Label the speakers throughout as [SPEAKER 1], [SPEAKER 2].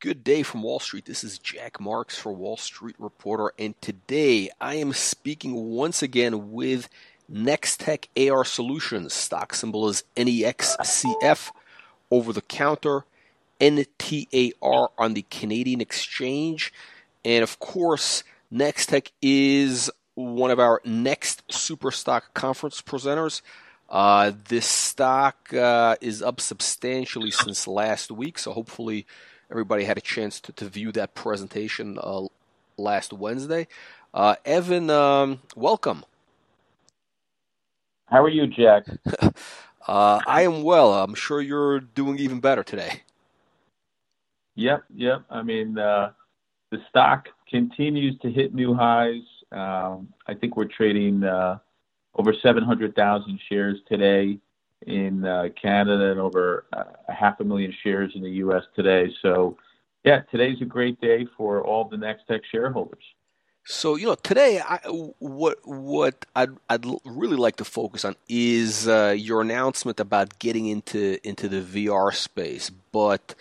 [SPEAKER 1] Good day from Wall Street. This is Jack Marks for Wall Street Reporter, and today I am speaking once again with Nextech AR Solutions. Stock symbol is NEXCF over the counter, NTAR on the Canadian exchange, and of course, Nextech is one of our next Super Stock Conference presenters. Uh, this stock uh, is up substantially since last week, so hopefully everybody had a chance to, to view that presentation uh, last Wednesday. Uh, Evan, um, welcome.
[SPEAKER 2] How are you, Jack?
[SPEAKER 1] uh, I am well. I'm sure you're doing even better today.
[SPEAKER 2] Yep, yep. I mean, uh, the stock continues to hit new highs. Um, I think we're trading uh, over 700,000 shares today in uh, Canada and over uh, half a million shares in the U.S. today. So, yeah, today's a great day for all the Nextech shareholders.
[SPEAKER 1] So you know today, I, what what I'd, I'd really like to focus on is uh, your announcement about getting into into the VR space. But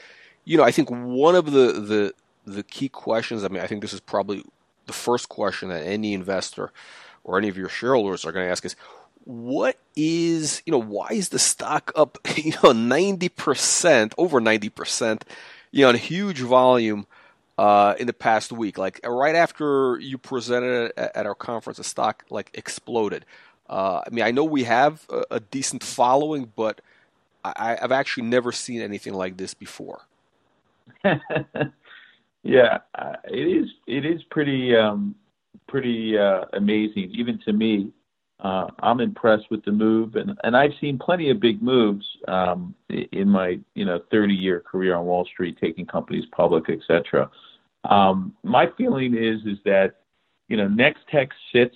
[SPEAKER 1] you know, I think one of the the the key questions. I mean, I think this is probably the first question that any investor or any of your shareholders are going to ask is what is you know why is the stock up you know 90% over 90% you know in huge volume uh, in the past week? Like right after you presented at, our conference the stock like exploded. Uh, i mean i know we have a, a decent following but I, i've actually never seen anything like this before.
[SPEAKER 2] Yeah uh, it is it is pretty um, pretty uh, amazing even to me uh, I'm impressed with the move, and, and I've seen plenty of big moves um, in my you know 30 year career on Wall Street, taking companies public, etc. Um, my feeling is is that you know Nextech sits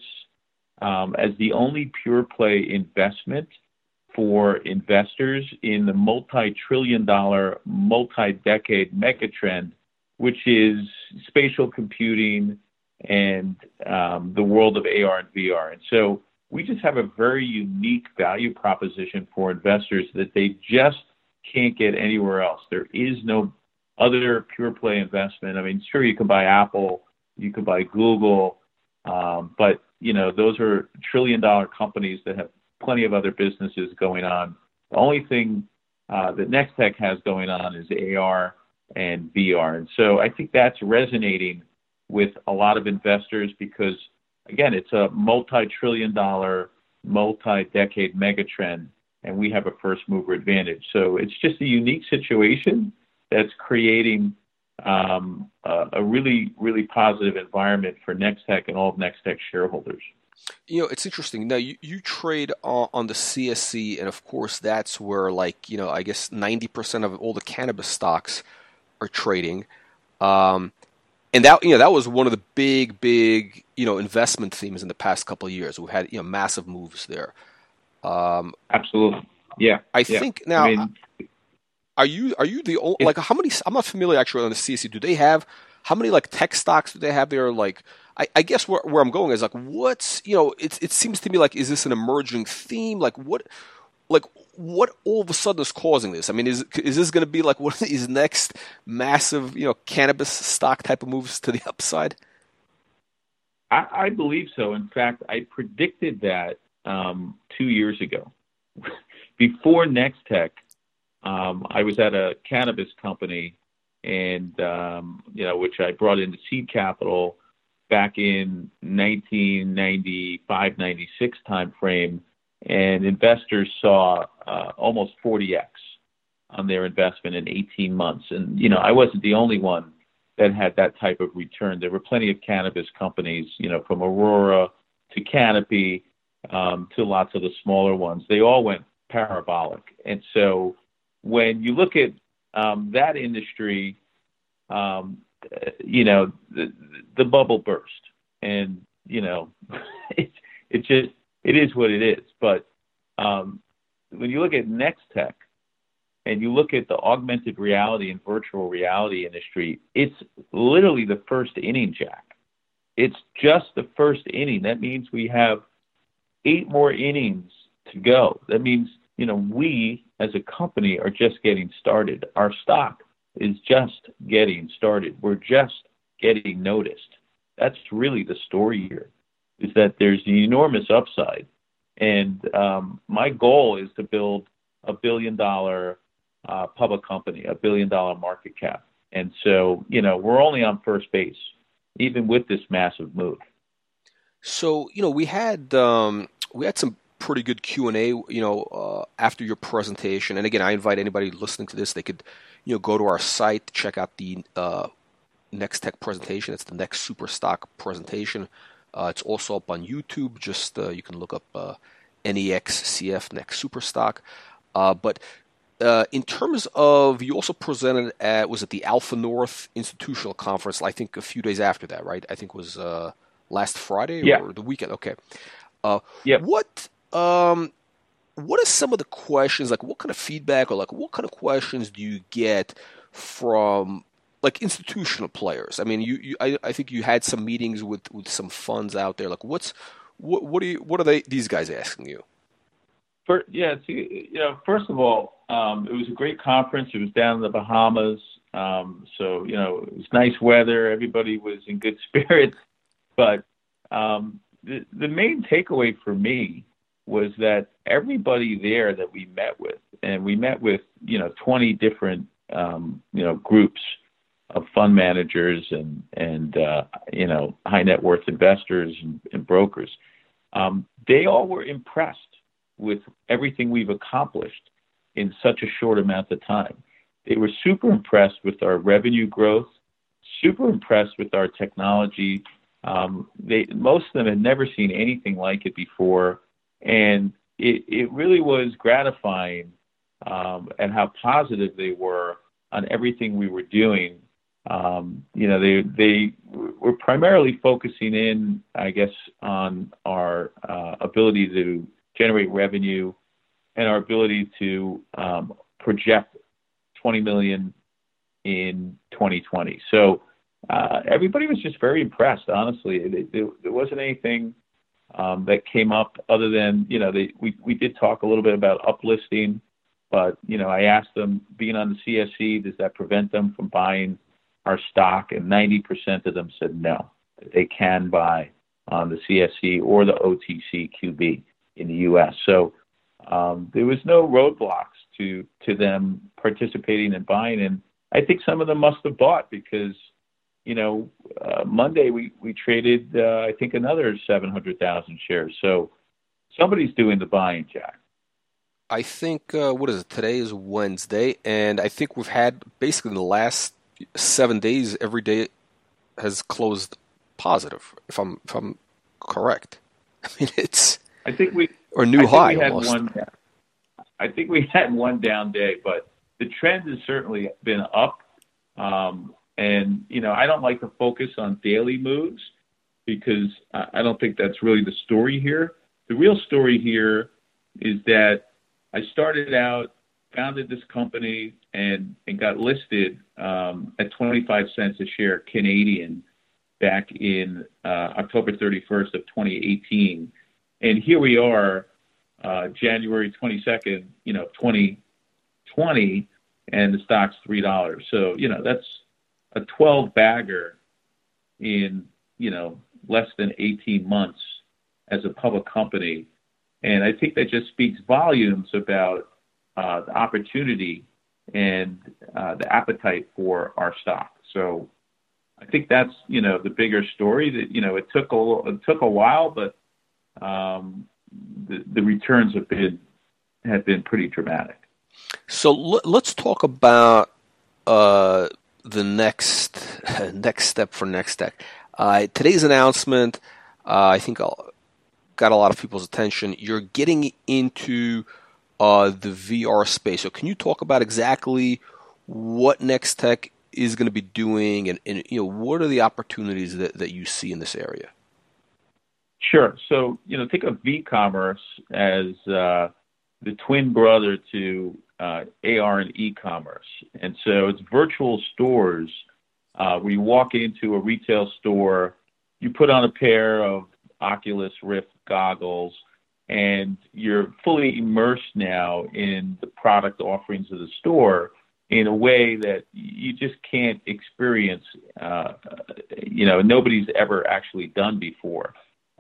[SPEAKER 2] um, as the only pure play investment for investors in the multi-trillion dollar, multi-decade megatrend, which is spatial computing and um, the world of AR and VR. And so we just have a very unique value proposition for investors that they just can't get anywhere else. There is no other pure play investment. I mean, sure, you can buy Apple, you can buy Google, um, but you know those are trillion dollar companies that have plenty of other businesses going on. The only thing uh, that Nextech has going on is AR and VR, and so I think that's resonating with a lot of investors because again, it's a multi-trillion dollar, multi-decade megatrend, and we have a first mover advantage. So it's just a unique situation that's creating um, a, really, really positive environment for Nextech and all of Nextech shareholders.
[SPEAKER 1] You know, it's interesting. Now, you, you trade on, on the CSE, and of course, that's where, like, you know, I guess 90% of all the cannabis stocks are trading. Um, and that you know that was one of the big big you know investment themes in the past couple of years. We've had you know massive moves there.
[SPEAKER 2] Um, Absolutely, yeah.
[SPEAKER 1] I
[SPEAKER 2] yeah.
[SPEAKER 1] think now. I mean, are you are you the only like how many? I'm not familiar actually on the CSE. Do they have how many like tech stocks do they have there? Like, I, I guess where where I'm going is like, what's you know, it it seems to me like is this an emerging theme? Like, what like what all of a sudden is causing this? I mean, is is this going to be like one of these next massive, you know, cannabis stock type of moves to the upside?
[SPEAKER 2] I, I believe so. In fact, I predicted that um, two years ago. Before Nextech, um, I was at a cannabis company, and um, you know, which I brought into seed capital back in 1995, 96 timeframe and investors saw uh, almost 40x on their investment in 18 months. And you know, I wasn't the only one that had that type of return. There were plenty of cannabis companies, you know, from Aurora to Canopy um, to lots of the smaller ones. They all went parabolic. And so when you look at um, that industry, um, you know, the, the bubble burst, and you know, it, it just it is what it is. But um, when you look at Nextech and you look at the augmented reality and virtual reality industry, it's literally the first inning, Jack. It's just the first inning. That means we have eight more innings to go. That means, you know, we as a company are just getting started. Our stock is just getting started. We're just getting noticed. That's really the story here, is that there's enormous upside. And um, my goal is to build a billion dollar uh, public company, a billion dollar market cap. And so, you know, we're only on first base, even with this massive move.
[SPEAKER 1] So, you know, we had um, we had some pretty good Q and A, you know, uh, after your presentation. And again, I invite anybody listening to this; they could, you know, go to our site, check out the uh, Nextech presentation. It's the next super stock presentation. Uh, it's also up on YouTube. Just uh, you can look up uh, NEXCF Next Super Stock. Uh, but uh, in terms of, you also presented at was it the Alpha North Institutional Conference? I think a few days after that, right? I think it was uh, last Friday
[SPEAKER 2] yeah.
[SPEAKER 1] or the weekend. Okay.
[SPEAKER 2] Uh, yeah.
[SPEAKER 1] What um, what are some of the questions like? What kind of feedback or like what kind of questions do you get from like institutional players? I mean, you, you I, I think you had some meetings with with some funds out there. Like, what's what what are you what are they these guys asking you?
[SPEAKER 2] For, yeah, you know, first of all, um, it was a great conference. It was down in the Bahamas, um, so you know it was nice weather. Everybody was in good spirits, but um, the the main takeaway for me was that everybody there that we met with, and we met with you know 20 different um, you know groups of fund managers and and uh, you know high net worth investors and, and brokers. Um, they all were impressed with everything we've accomplished in such a short amount of time. They were super impressed with our revenue growth, super impressed with our technology. Um, they most of them had never seen anything like it before, and it, it really was gratifying um, and how positive they were on everything we were doing. Um, you know, they they were primarily focusing in, I guess, on our uh, ability to generate revenue, and our ability to um, project 20 million in 2020. So uh, everybody was just very impressed, honestly. There wasn't anything um, that came up other than, you know, we did talk a little bit about uplisting, but, you know, I asked them, being on the CSE, does that prevent them from buying our stock? And 90% of them said no, that they can buy on the CSE or the OTCQB in the U.S. So um, there was no roadblocks to to them participating and buying, and I think some of them must have bought because you know uh, Monday we we traded uh, I think another seven hundred thousand shares. So somebody's doing the buying, Jack.
[SPEAKER 1] I think uh, what is it? Today is Wednesday, and I think we've had basically the last seven days every day has closed positive. If I'm if I'm correct, I mean it's
[SPEAKER 2] I think we
[SPEAKER 1] or new high.
[SPEAKER 2] had one. I think we had one down day, but the trend has certainly been up. Um, and you know, I don't like to focus on daily moves because I don't think that's really the story here. The real story here is that I started out, founded this company, and and got listed um, at 25 cents a share Canadian back in uh, October 31st of 2018 and here we are, uh, January 22nd, you know, 2020, and the stock's three dollars. So you know that's a 12 bagger in you know less than 18 months as a public company, and I think that just speaks volumes about uh, the opportunity and uh, the appetite for our stock. So I think that's you know the bigger story. That you know it took a it took a while, but um, the, the returns have been have been pretty dramatic.
[SPEAKER 1] So let's talk about uh, the next next step for Nextech. Uh, today's announcement, I think, got a lot of people's attention. You're getting into uh, the VR space. So, can you talk about exactly what Nextech is going to be doing, and, and you know what are the opportunities that, that you see in this area?
[SPEAKER 2] Sure. So, you know, think of v-commerce as uh, the twin brother to uh, AR and e-commerce. And so it's virtual stores uh, where you walk into a retail store, you put on a pair of Oculus Rift goggles, and you're fully immersed now in the product offerings of the store in a way that you just can't experience. Uh, you know, nobody's ever actually done before.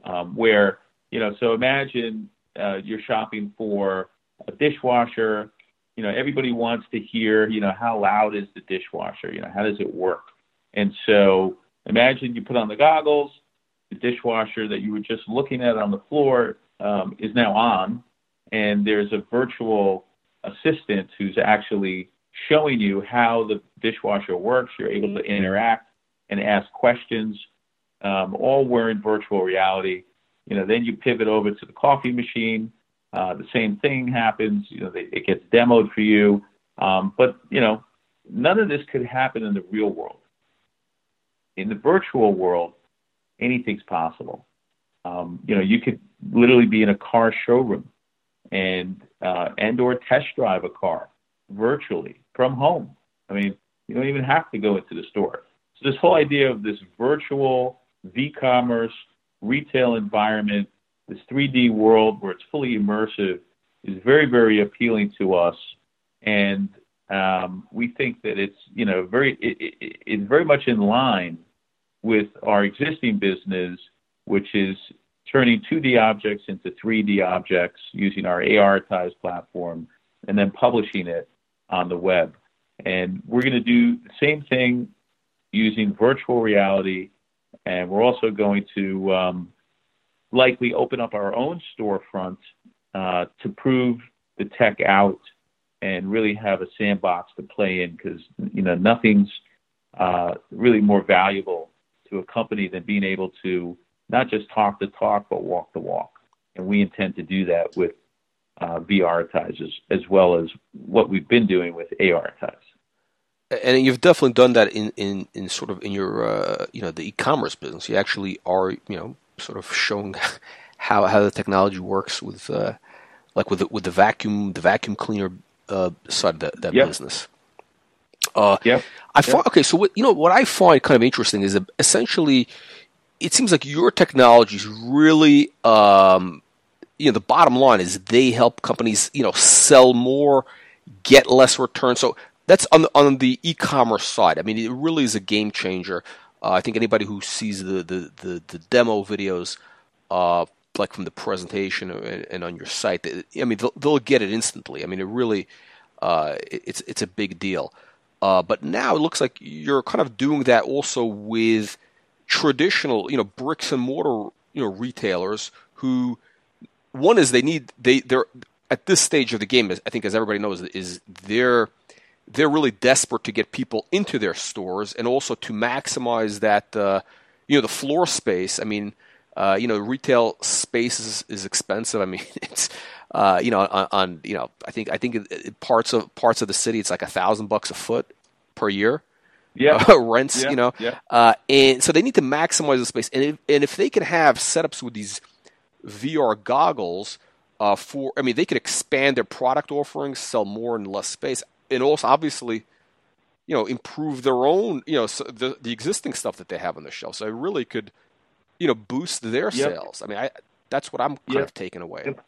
[SPEAKER 2] Um, where you know, so imagine uh, you're shopping for a dishwasher. You know, everybody wants to hear. You know, how loud is the dishwasher? You know, how does it work? And so imagine you put on the goggles. The dishwasher that you were just looking at on the floor um, is now on, and there's a virtual assistant who's actually showing you how the dishwasher works. You're able to interact and ask questions. Um, all we're in virtual reality. You know, then you pivot over to the coffee machine. Uh, the same thing happens. You know, they, it gets demoed for you. Um, but you know, none of this could happen in the real world. In the virtual world, anything's possible. Um, you know, you could literally be in a car showroom and uh, and or test drive a car virtually from home. I mean, you don't even have to go into the store. So this whole idea of this virtual v-commerce retail environment, this 3D world where it's fully immersive, is very, very appealing to us. And um, we think that it's you know very it, it, it's very much in line with our existing business, which is turning 2D objects into 3D objects using our ARitize platform, and then publishing it on the web. And we're going to do the same thing using virtual reality, and we're also going to um, likely open up our own storefront uh, to prove the tech out and really have a sandbox to play in because you know nothing's uh, really more valuable to a company than being able to not just talk the talk but walk the walk. And we intend to do that with uh, VRitize as well as what we've been doing with ARitize.
[SPEAKER 1] And you've definitely done that in, in, in sort of in your uh, you know the e-commerce business. You actually are you know sort of showing how how the technology works with uh, like with the, with the vacuum the vacuum cleaner uh, side of that, that
[SPEAKER 2] yep.
[SPEAKER 1] business. Uh,
[SPEAKER 2] yeah.
[SPEAKER 1] I find okay. So what you know what I find kind of interesting is that essentially it seems like your technology is really um, you know the bottom line is they help companies you know sell more, get less return. So that's on the, on the e-commerce side. I mean, it really is a game changer. Uh, I think anybody who sees the the the, the demo videos, uh, like from the presentation and, and, on your site, I mean, they'll, they'll, get it instantly. I mean, it really uh, it's it's a big deal. Uh, but now it looks like you're kind of doing that also with traditional, you know, bricks and mortar, you know, retailers who one is they need they they're at this stage of the game. I think as everybody knows is they're they're really desperate to get people into their stores and also to maximize that uh, you know the floor space. I mean, uh, you know, retail space is, is expensive. I mean, it's uh, you know on, on, you know I think I think parts of parts of the city it's like a thousand bucks a foot per year.
[SPEAKER 2] Yeah,
[SPEAKER 1] rents.
[SPEAKER 2] Yeah.
[SPEAKER 1] You know,
[SPEAKER 2] yeah.
[SPEAKER 1] Uh, and so they need to maximize the space. And if, and if they can have setups with these VR goggles uh, for. I mean, they could expand their product offerings, sell more in less space, and also obviously, you know, improve their own. You know, so the the existing stuff that they have on the shelf. So it really could, you know, boost their yep. sales. I mean, I that's what I'm kind
[SPEAKER 2] yep.
[SPEAKER 1] of taking away.
[SPEAKER 2] Yep.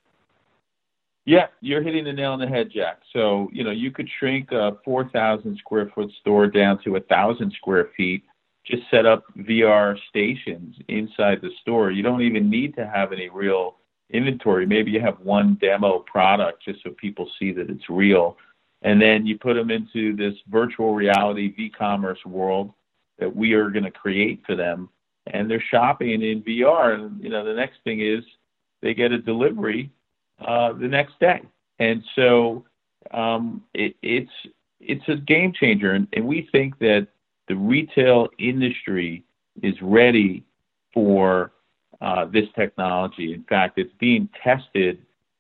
[SPEAKER 2] Yeah, you're hitting the nail on the head, Jack. So, you know, you could shrink a 4,000 square foot store down to a 1,000 square feet just set up VR stations inside the store. You don't even need to have any real inventory. Maybe you have one demo product just so people see that it's real. And then you put them into this virtual reality v-commerce world that we are going to create for them. And they're shopping in VR. And, you know, the next thing is they get a delivery uh, the next day. And so um, it, it's, it's a game changer. And, and we think that the retail industry is ready for uh, this technology. In fact, it's being tested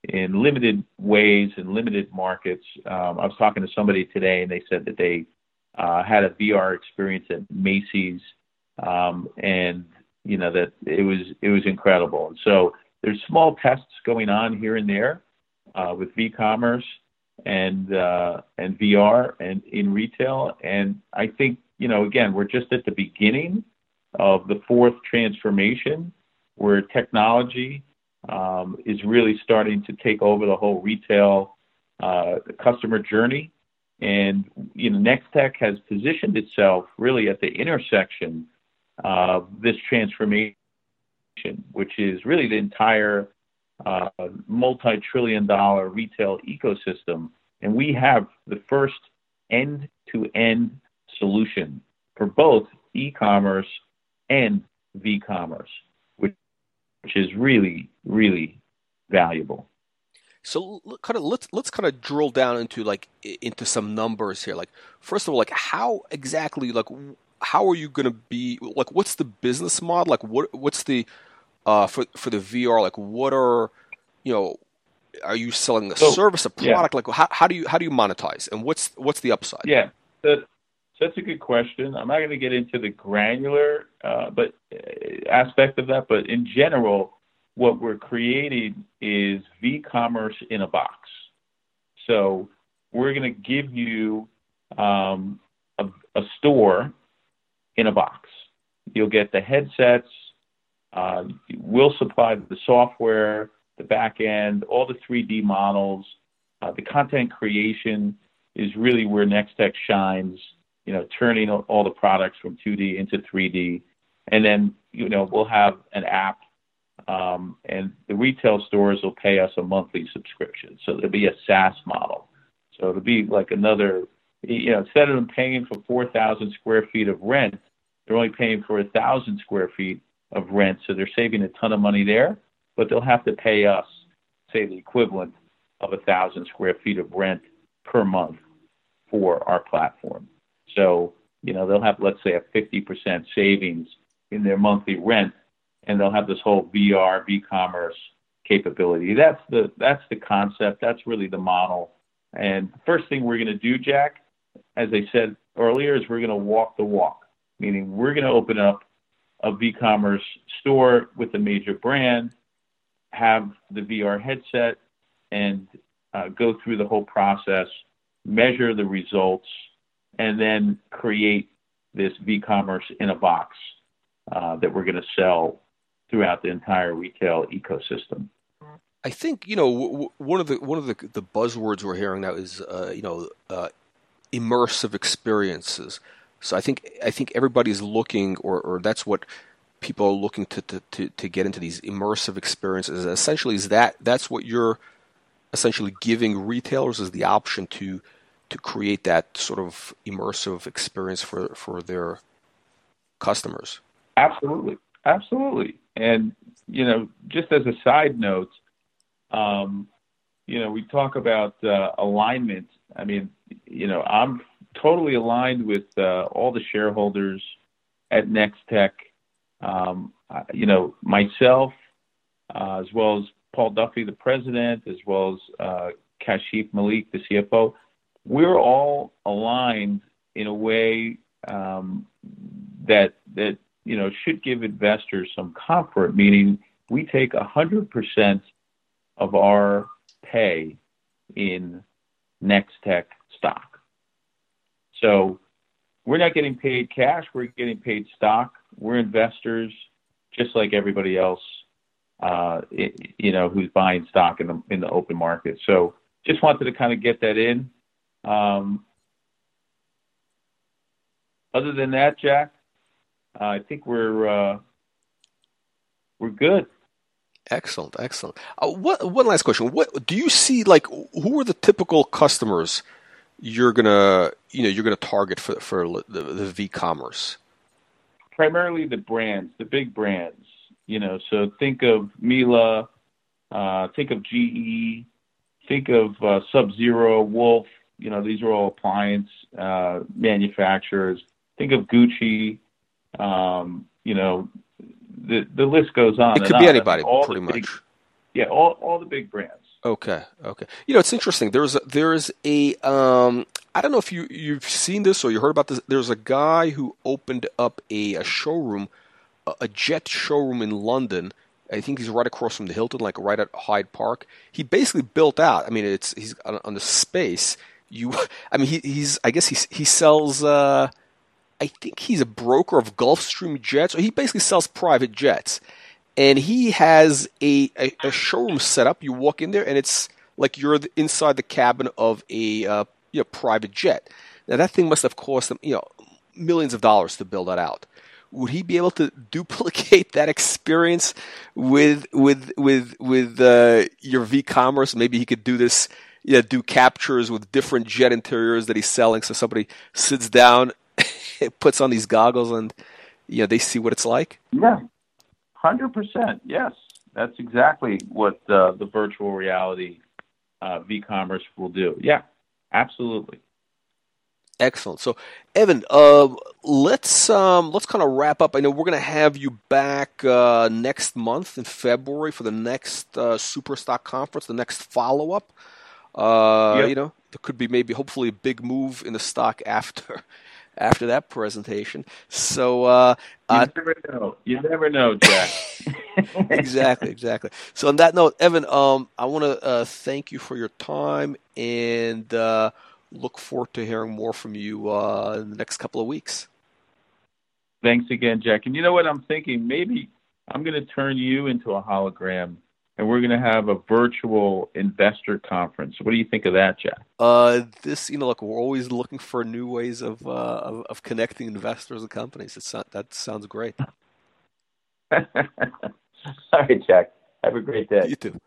[SPEAKER 2] in limited ways in limited markets. Um, I was talking to somebody today, and they said that they uh, had a VR experience at Macy's, um, and you know that it was it was incredible. And so there's small tests going on here and there uh, with v-commerce and uh, and VR and in retail, and I think you know, again, we're just at the beginning of the fourth transformation where technology um, is really starting to take over the whole retail uh, customer journey. And you know, Nextech has positioned itself really at the intersection of this transformation, which is really the entire uh, multi-trillion-dollar retail ecosystem, and we have the first end-to-end solution for both e-commerce and v-commerce, which, which is really, really valuable.
[SPEAKER 1] So kind of let's let's kind of drill down into like into some numbers here. Like first of all, like how exactly like how are you going to be like what's the business model? Like what what's the uh for for the VR like what are you know are you selling a so, service a product yeah. like how how do you how do you monetize and what's what's the upside?
[SPEAKER 2] Yeah. So, so that's a good question. I'm not going to get into the granular uh, but uh, aspect of that, but in general, what we're creating is v-commerce in a box. So we're going to give you um, a, a, store in a box. You'll get the headsets. Uh, we'll supply the software, the back end, all the 3D models. Uh, the content creation is really where Nextech shines. You know, turning all the products from 2D into 3D, and then you know we'll have an app um, and the retail stores will pay us a monthly subscription. So there'll be a SaaS model. So it'll be like another, you know, instead of them paying for 4,000 square feet of rent, they're only paying for a 1,000 square feet of rent. So they're saving a ton of money there, but they'll have to pay us, say, the equivalent of a 1,000 square feet of rent per month for our platform. So, you know, they'll have, let's say, a 50% savings in their monthly rent and they'll have this whole VR, v-commerce capability. That's the that's the concept. That's really the model. And the first thing we're going to do, Jack, as I said earlier, is we're going to walk the walk, meaning we're going to open up a v-commerce store with a major brand, have the VR headset, and uh, go through the whole process, measure the results, and then create this v-commerce in a box uh, that we're going to sell throughout the entire retail ecosystem.
[SPEAKER 1] I think you know w- one of the one of the, the buzzwords we're hearing now is uh, you know uh, immersive experiences. So I think I think everybody's looking, or, or that's what people are looking to, to, to, to get into these immersive experiences. Essentially, is that that's what you're essentially giving retailers is the option to to create that sort of immersive experience for for their customers.
[SPEAKER 2] Absolutely, absolutely. And, you know, just as a side note, um, you know, we talk about uh, alignment. I mean, you know, I'm totally aligned with uh, all the shareholders at Nextech. Um, you know, myself, uh, as well as Paul Duffy, the president, as well as uh, Kashif Malik, the CFO. We're all aligned in a way um, that that you know, should give investors some comfort, meaning we take 100% of our pay in Nextech stock. So we're not getting paid cash, we're getting paid stock. We're investors just like everybody else, uh, you know, who's buying stock in the in the open market. So just wanted to kind of get that in. Um, other than that, Jack, I think we're uh, we're good.
[SPEAKER 1] Excellent, excellent. Uh, what one last question? What do you see? Like, who are the typical customers you're gonna you know you're gonna target for for the, the v-commerce?
[SPEAKER 2] Primarily the brands, the big brands. You know, so think of Miele, uh, think of GE, think of uh, Sub Zero, Wolf. You know, these are all appliance uh, manufacturers. Think of Gucci, um, you know, the the list goes on.
[SPEAKER 1] It could be anybody, I mean, pretty much.
[SPEAKER 2] Yeah, all all the big brands.
[SPEAKER 1] Okay, okay. You know, it's interesting. There's a, there's a um, I don't know if you you've seen this or you heard about this. There's a guy who opened up a, a showroom, a, a jet showroom in London. I think he's right across from the Hilton, like right at Hyde Park. He basically built out. I mean, it's he's on, on the space. You, I mean, he, he's. I guess he he sells. Uh, I think he's a broker of Gulfstream jets, or he basically sells private jets. And he has a, a, a showroom set up. You walk in there, and it's like you're inside the cabin of a uh, you know private jet. Now that thing must have cost them you know millions of dollars to build that out. Would he be able to duplicate that experience with with with with uh, your V commerce? Maybe he could do this. Yeah, do captures with different jet interiors that he's selling. So somebody sits down, puts on these goggles, and you know they see what it's like.
[SPEAKER 2] Yeah, hundred percent. Yes, that's exactly what uh, the virtual reality uh, v-commerce will do. Yeah, absolutely.
[SPEAKER 1] Excellent. So, Evan, uh, let's um, let's kind of wrap up. I know we're going to have you back uh, next month in February for the next uh, Superstock conference, the next follow up. Uh, yep. You know, there could be maybe, hopefully, a big move in the stock after after that presentation. So uh,
[SPEAKER 2] you uh, never know. You never know, Jack.
[SPEAKER 1] exactly, exactly. So on that note, Evan, um, I want to uh, thank you for your time and uh, look forward to hearing more from you uh, in the next couple of weeks.
[SPEAKER 2] Thanks again, Jack. And you know what I'm thinking? Maybe I'm going to turn you into a hologram and we're going to have a virtual investor conference. What do you think of that, Jack?
[SPEAKER 1] Uh, this, you know, look, we're always looking for new ways of uh, of, of, connecting investors and companies. It's not, that sounds great.
[SPEAKER 2] All right, Jack. Have a great day.
[SPEAKER 1] You too.